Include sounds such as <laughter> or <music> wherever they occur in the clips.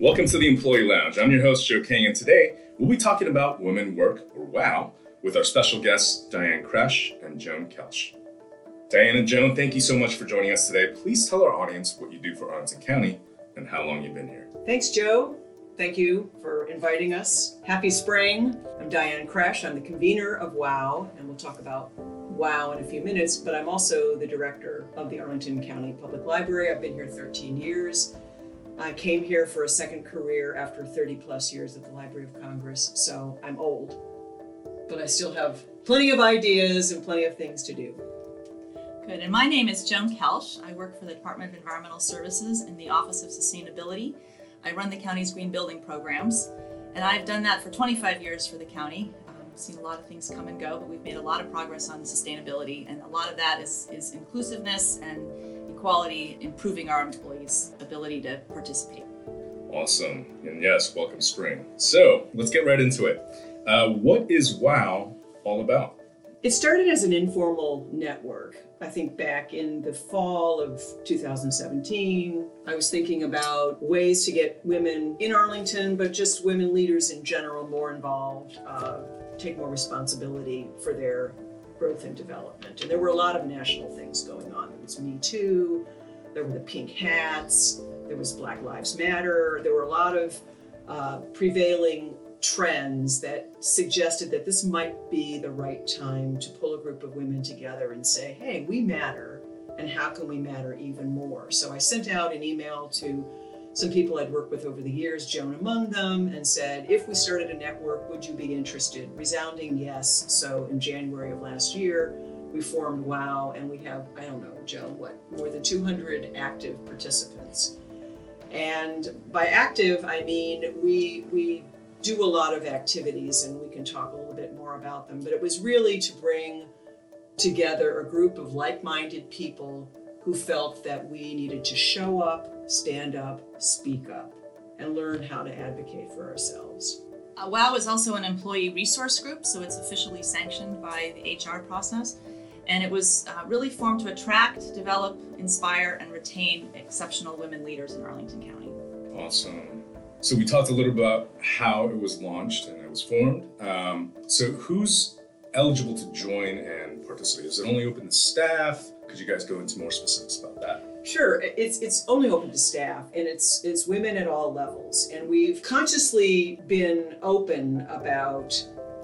Welcome to the Employee Lounge. I'm your host, Joe King, and today we'll be talking about women work, or WOW, with our special guests, Diane Kresh and Joan Kelsch. Diane and Joan, thank you so much for joining us today. Please tell our audience what you do for Arlington County and how long you've been here. Thanks, Joe. Thank you for inviting us. Happy spring. I'm Diane Kresh. I'm the convener of WOW, and we'll talk about WOW in a few minutes, but I'm also the director of the Arlington County Public Library. I've been here 13 years. I came here for a second career after 30 plus years at the Library of Congress, so I'm old. But I still have plenty of ideas and plenty of things to do. Good. And my name is Joan Kelsch. I work for the Department of Environmental Services in the Office of Sustainability. I run the county's green building programs, and I've done that for 25 years for the county. Um, seen a lot of things come and go, but we've made a lot of progress on sustainability, and a lot of that is, is inclusiveness and equality, improving our employees' ability to participate. Awesome. And yes, welcome spring. So let's get right into it. Uh, what is WOW all about? It started as an informal network. I think back in the fall of 2017, I was thinking about ways to get women in Arlington, but just women leaders in general more involved, uh, take more responsibility for their growth and development. And there were a lot of national things going on. There was Me Too, there were the pink hats, there was Black Lives Matter, there were a lot of uh, prevailing trends that suggested that this might be the right time to pull a group of women together and say, hey, we matter, and how can we matter even more? So I sent out an email to some people I'd worked with over the years, Joan among them, and said, if we started a network, would you be interested? Resounding yes. So in January of last year, we formed WOW, and we have, I don't know, Joan, what, more than 200 active participants. And by active, I mean we, we do a lot of activities, and we can talk a little bit more about them, but it was really to bring together a group of like minded people who felt that we needed to show up, stand up, speak up, and learn how to advocate for ourselves. Uh, WOW is also an employee resource group, so it's officially sanctioned by the HR process. And it was uh, really formed to attract, develop, inspire, and retain exceptional women leaders in Arlington County. Awesome. So we talked a little about how it was launched and it was formed. Um, so who's eligible to join and participate? Is it only open to staff? Could you guys go into more specifics about that? Sure, it's it's only open to staff, and it's it's women at all levels, and we've consciously been open about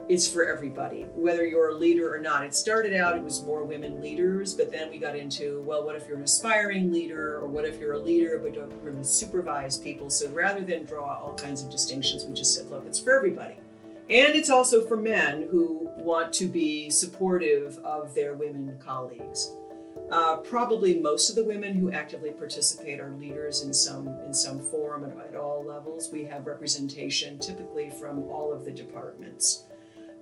it's for everybody, whether you're a leader or not. It started out it was more women leaders, but then we got into well, what if you're an aspiring leader, or what if you're a leader but don't really supervise people? So rather than draw all kinds of distinctions, we just said, look, it's for everybody. And it's also for men who want to be supportive of their women colleagues. Uh, probably most of the women who actively participate are leaders in some in some form at, at all levels. We have representation typically from all of the departments,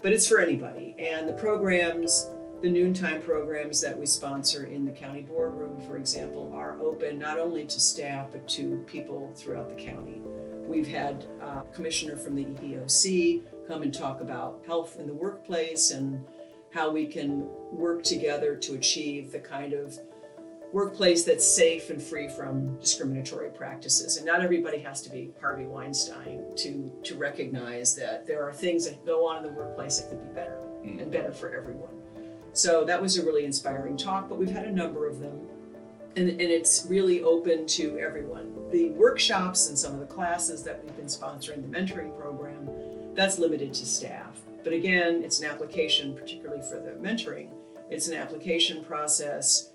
but it's for anybody. And the programs, the noontime programs that we sponsor in the county boardroom, for example, are open not only to staff but to people throughout the county. We've had a commissioner from the EEOC come and talk about health in the workplace and how we can work together to achieve the kind of workplace that's safe and free from discriminatory practices. And not everybody has to be Harvey Weinstein to, to recognize that there are things that go on in the workplace that could be better mm. and better for everyone. So that was a really inspiring talk, but we've had a number of them. And, and it's really open to everyone. The workshops and some of the classes that we've been sponsoring, the mentoring program, that's limited to staff. But again, it's an application, particularly for the mentoring, it's an application process.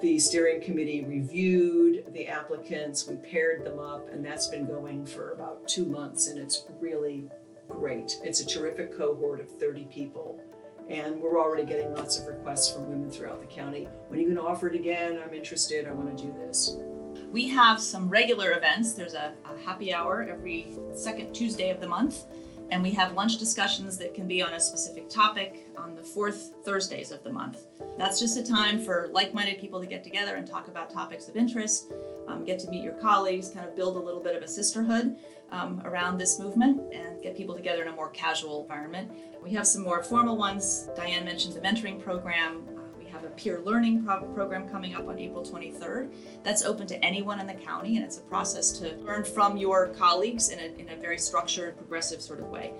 The steering committee reviewed the applicants, we paired them up, and that's been going for about two months, and it's really great. It's a terrific cohort of 30 people, and we're already getting lots of requests from women throughout the county. When are you going to offer it again? I'm interested, I want to do this. We have some regular events. There's a, a happy hour every second Tuesday of the month and we have lunch discussions that can be on a specific topic on the fourth Thursdays of the month. That's just a time for like minded people to get together and talk about topics of interest, um, get to meet your colleagues, kind of build a little bit of a sisterhood um, around this movement, and get people together in a more casual environment. We have some more formal ones. Diane mentioned the mentoring program. Have a peer learning pro- program coming up on April 23rd. That's open to anyone in the county, and it's a process to learn from your colleagues in a, in a very structured, progressive sort of way.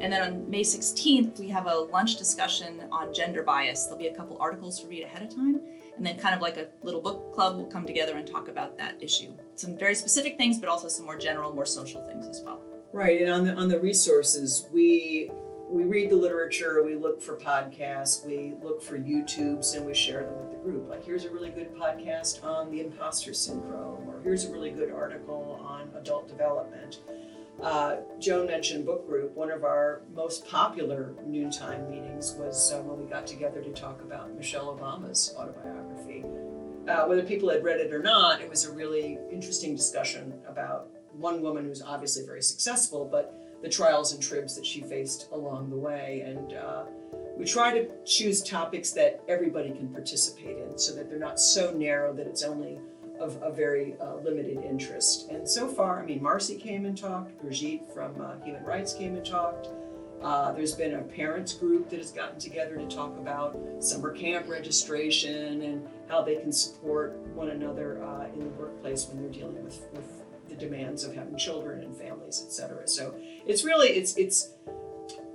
And then on May 16th, we have a lunch discussion on gender bias. There'll be a couple articles to read ahead of time, and then kind of like a little book club we'll come together and talk about that issue. Some very specific things, but also some more general, more social things as well. Right, and on the on the resources, we we read the literature, we look for podcasts, we look for YouTubes, and we share them with the group. Like, here's a really good podcast on the imposter syndrome, or here's a really good article on adult development. Uh, Joan mentioned book group. One of our most popular noontime meetings was uh, when we got together to talk about Michelle Obama's autobiography. Uh, whether people had read it or not, it was a really interesting discussion about one woman who's obviously very successful, but the trials and tribs that she faced along the way. And uh, we try to choose topics that everybody can participate in so that they're not so narrow that it's only of a very uh, limited interest. And so far, I mean, Marcy came and talked, Brigitte from uh, Human Rights came and talked. Uh, there's been a parents group that has gotten together to talk about summer camp registration and how they can support one another uh, in the workplace when they're dealing with, with demands of having children and families, et cetera. So it's really it's it's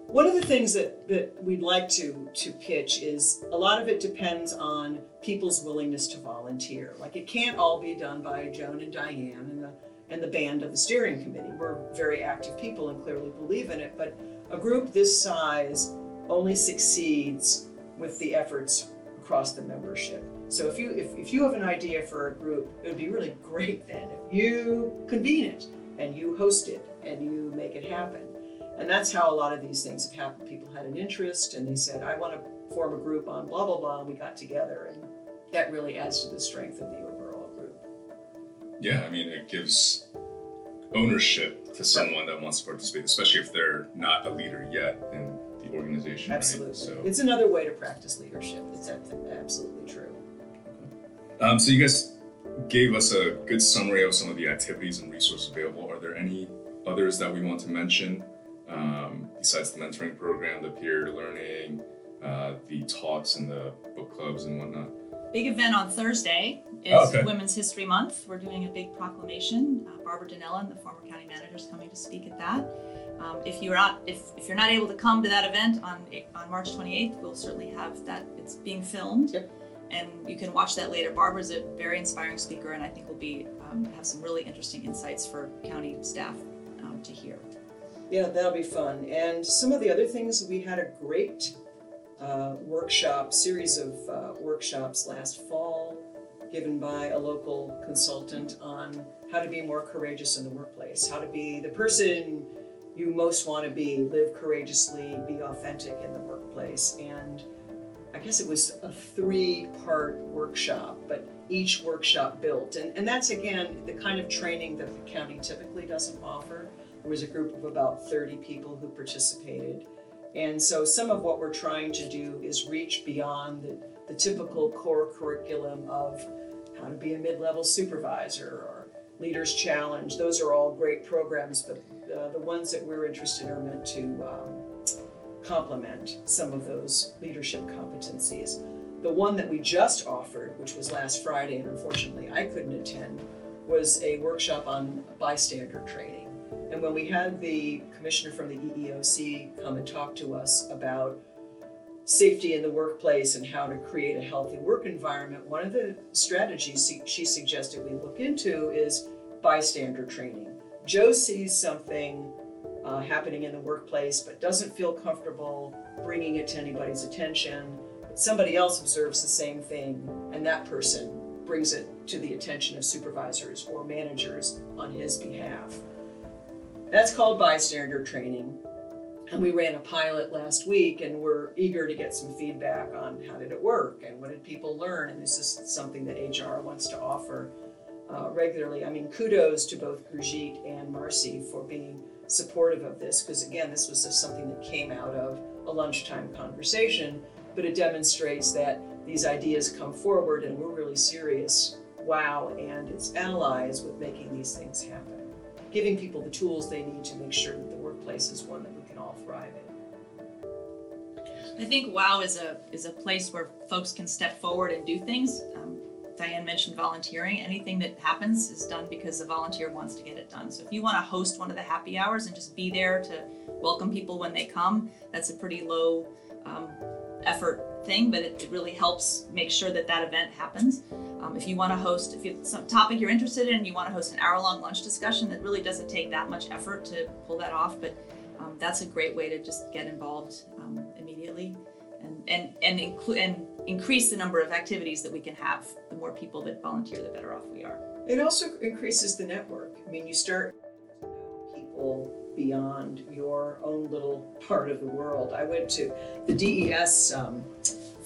one of the things that, that we'd like to to pitch is a lot of it depends on people's willingness to volunteer. Like it can't all be done by Joan and Diane and the and the band of the steering committee. We're very active people and clearly believe in it, but a group this size only succeeds with the efforts across the membership. So if you if, if you have an idea for a group, it would be really great then if you convene it and you host it and you make it happen. And that's how a lot of these things have happened. People had an interest and they said, I want to form a group on blah blah blah, and we got together and that really adds to the strength of the overall group. Yeah, I mean it gives ownership to someone that wants to participate, especially if they're not a leader yet in the organization. right? Absolutely. So, It's another way to practice leadership. It's absolutely true. Um, so you guys gave us a good summary of some of the activities and resources available. Are there any others that we want to mention um, besides the mentoring program, the peer learning, uh, the talks and the book clubs and whatnot? Big event on Thursday is Oh, okay. Women's History Month. We're doing a big proclamation. Uh, Barbara Donnellan, the former county manager, is coming to speak at that. Um, if you're not if, if you're not able to come to that event on on March 28th, we'll certainly have that. It's being filmed, Yep. And you can watch that later. Barbara's a very inspiring speaker, and I think will be um, have some really interesting insights for county staff um, to hear. Yeah, that'll be fun. And some of the other things, we had a great uh, workshop, series of uh, workshops last fall given by a local consultant on how to be more courageous in the workplace, how to be the person you most want to be, live courageously, be authentic in the workplace. And I guess it was a three part workshop, but each workshop built. And, and that's again the kind of training that the county typically doesn't offer. There was a group of about 30 people who participated. And so some of what we're trying to do is reach beyond the, the typical core curriculum of how to be a mid level supervisor or Leaders Challenge. Those are all great programs, but uh, the ones that we're interested in are meant to um, complement some of those leadership competencies. The one that we just offered, which was last Friday, and unfortunately I couldn't attend, was a workshop on bystander training. And when we had the commissioner from the EEOC come and talk to us about safety in the workplace and how to create a healthy work environment, one of the strategies she suggested we look into is bystander training. Joe sees something uh, happening in the workplace but doesn't feel comfortable bringing it to anybody's attention. Somebody else observes the same thing, and that person brings it to the attention of supervisors or managers on his behalf. That's called bystander training. And we ran a pilot last week and we're eager to get some feedback on how did it work and what did people learn. And this is something that HR wants to offer uh, regularly. I mean, kudos to both Brigitte and Marcy for being supportive of this because, again, this was just something that came out of a lunchtime conversation, but it demonstrates that these ideas come forward and we're really serious, WOW, and its analyzed with making these things happen giving people the tools they need to make sure that the workplace is one that we can all thrive in. I think WOW is a is a place where folks can step forward and do things. Um, Diane mentioned volunteering. Anything that happens is done because the volunteer wants to get it done. So if you want to host one of the happy hours and just be there to welcome people when they come, that's a pretty low um, effort thing, but it, it, really helps make sure that that event happens. Um, if you want to host, if it's some topic you're interested in, you want to host an hour-long lunch discussion, that really doesn't take that much effort to pull that off, but um, that's a great way to just get involved um, immediately and and and include and increase the number of activities that we can have. The more people that volunteer, the better off we are. It also increases the network. I mean, you start people beyond your own little part of the world. I went to the DES um,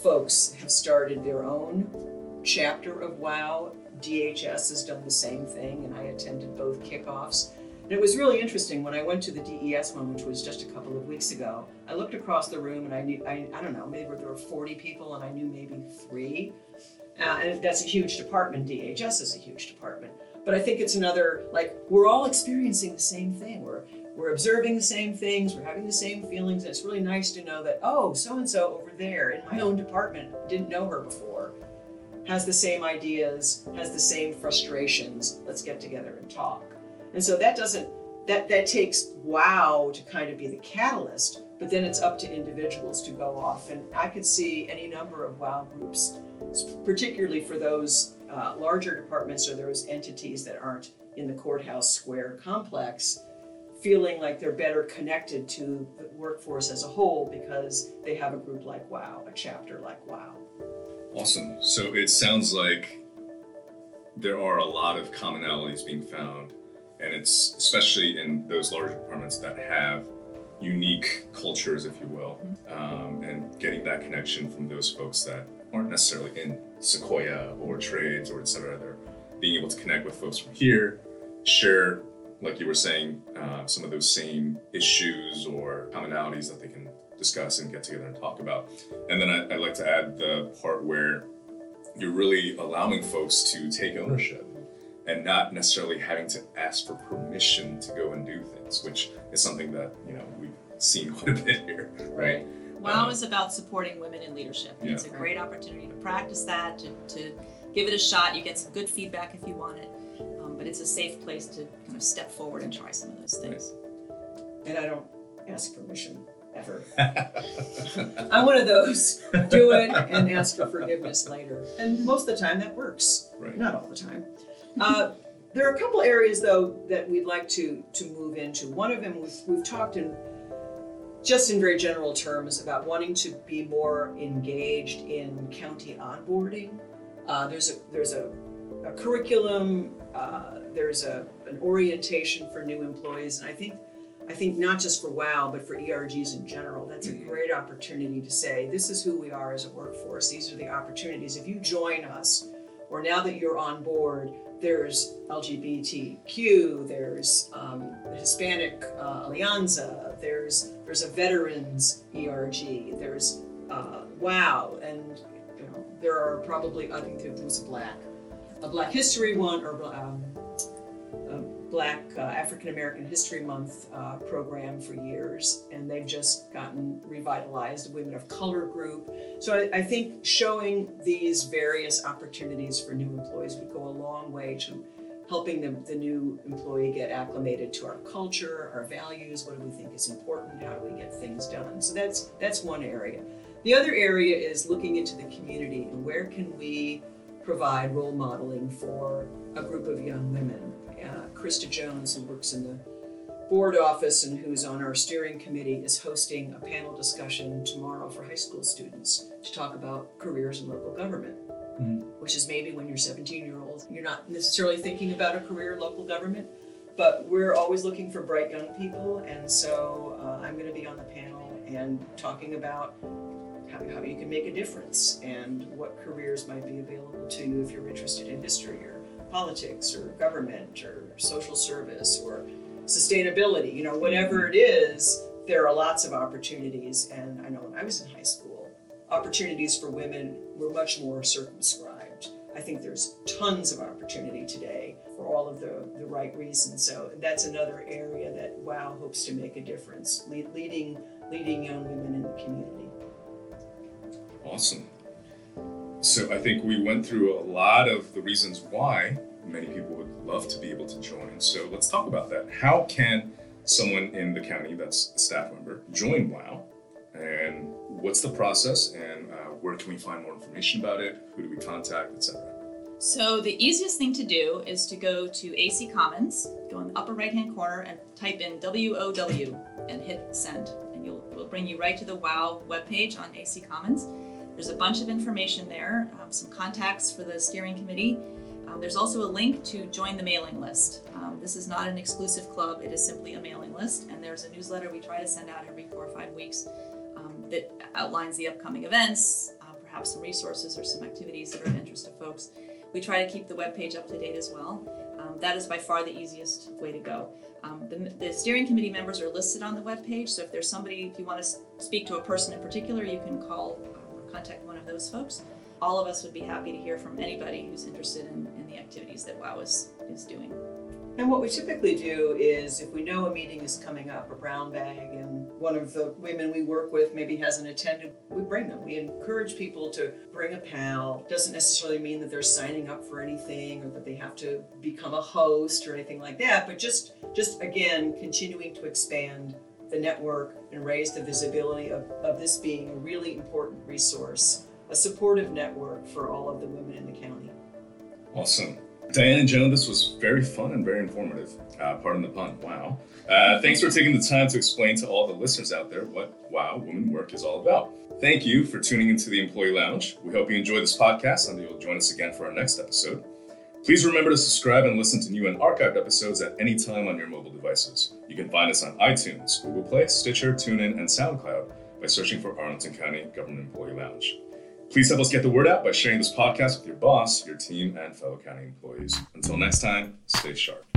folks have started their own chapter of WOW. DHS has done the same thing, and I attended both kickoffs. And it was really interesting when I went to the DES one, which was just a couple of weeks ago. I looked across the room and I knew, I, I don't know, maybe there were 40 people and I knew maybe three. Uh, and that's a huge department. DHS is a huge department. But I think it's another, like, we're all experiencing the same thing. We're, we're observing the same things, we're having the same feelings. And it's really nice to know that, oh, so and so over there in my own department didn't know her before, has the same ideas, has the same frustrations. Let's get together and talk. And so that doesn't that that takes wow to kind of be the catalyst, but then it's up to individuals to go off. And I could see any number of wow groups, particularly for those uh, larger departments or those entities that aren't in the courthouse square complex, feeling like they're better connected to the workforce as a whole because they have a group like WOW, a chapter like WOW. Awesome. So it sounds like there are a lot of commonalities being found and it's especially in those larger departments that have unique cultures, if you will, um, and getting that connection from those folks that aren't necessarily in Sequoia or trades or et cetera. They're being able to connect with folks from here, share, like you were saying, uh, some of those same issues or commonalities that they can discuss and get together and talk about. And then I, I'd like to add the part where you're really allowing folks to take ownership and not necessarily having to ask for permission to go and do things, which is something that you know we've seen <laughs> quite a bit here, right? WOW um, is about supporting women in leadership. Yeah. It's a great opportunity to practice that, to, to give it a shot. You get some good feedback if you want it, um, but it's a safe place to kind of step forward and try some of those things. And I don't ask permission ever. <laughs> I'm one of those. Do it and ask for forgiveness later. And most of the time that works. Right. Not all the time. Uh, there are a couple areas though that we'd like to to move into. One of them we've, we've talked in just in very general terms about wanting to be more engaged in county onboarding. Uh, there's a there's a, a curriculum. Uh, there's a an orientation for new employees, and I think I think not just for WOW, but for ERGs in general, that's a great opportunity to say, this is who we are as a workforce. These are the opportunities. If you join us, or now that you're on board, there's LGBTQ, there's um, the Hispanic uh, Alianza, there's there's a veterans ERG, there's uh, WOW, and you know there are probably I think there was a black a Black History one or um, Black uh, African American History Month uh, program for years, and they've just gotten revitalized. Women of Color group. So I, I, think showing these various opportunities for new employees would go a long way to helping the, the new employee get acclimated to our culture, our values. What do we think is important? How do we get things done? So that's that's one area. The other area is looking into the community and where can we provide role modeling for a group of young women uh, Krista Jones, who works in the board office and who's on our steering committee, is hosting a panel discussion tomorrow for high school students to talk about careers in local government. Mm-hmm. Which is maybe when you're 17 year old, you're not necessarily thinking about a career in local government, but we're always looking for bright young people. And so uh, I'm going to be on the panel and talking about how, how you can make a difference and what careers might be available to you if you're interested in history or politics or government or social service or sustainability, you know, whatever it is, there are lots of opportunities. And I know when I was in high school, opportunities for women were much more circumscribed. I think there's tons of opportunity today for all of the, the right reasons. So that's another area that WOW hopes to make a difference, leading, leading young women in the community. Awesome. So I think we went through a lot of the reasons why many people would love to be able to join. So let's talk about that. How can someone in the county that's a staff member join WOW? And what's the process? And uh, where can we find more information about it? Who do we contact, etc.? So the easiest thing to do is to go to AC Commons, go in the upper right hand corner and type in WOW and hit send. And you'll will bring you right to the WOW webpage on AC Commons. There's a bunch of information there, um, some contacts for the steering committee. Um, there's also a link to join the mailing list. Um, this is not an exclusive club, it is simply a mailing list. And there's a newsletter we try to send out every four or five weeks um, that outlines the upcoming events, uh, perhaps some resources or some activities that are of interest to folks. We try to keep the webpage up to date as well. Um, that is by far the easiest way to go. Um, the, the, steering committee members are listed on the webpage, so if there's somebody, if you want to speak to a person in particular, you can call contact one of those folks. All of us would be happy to hear from anybody who's interested in, in the activities that WOW is, is doing. And what we typically do is if we know a meeting is coming up, a brown bag, and one of the women we work with maybe hasn't attended, we bring them. We encourage people to bring a pal. Doesn't necessarily mean that they're signing up for anything or that they have to become a host or anything like that, but just just again continuing to expand the network and raise the visibility of, of this being a really important resource, a supportive network for all of the women in the county. Awesome. Diane and Joan, this was very fun and very informative. Uh, pardon the pun. Wow. Uh, thanks for taking the time to explain to all the listeners out there what Wow Women Work is all about. Thank you for tuning into the Employee Lounge. We hope you enjoyed this podcast and you'll join us again for our next episode. Please remember to subscribe and listen to new and archived episodes at any time on your mobile devices. You can find us on iTunes, Google Play, Stitcher, TuneIn, and SoundCloud by searching for Arlington County Government Employee Lounge. Please help us get the word out by sharing this podcast with your boss, your team, and fellow county employees. Until next time, stay sharp.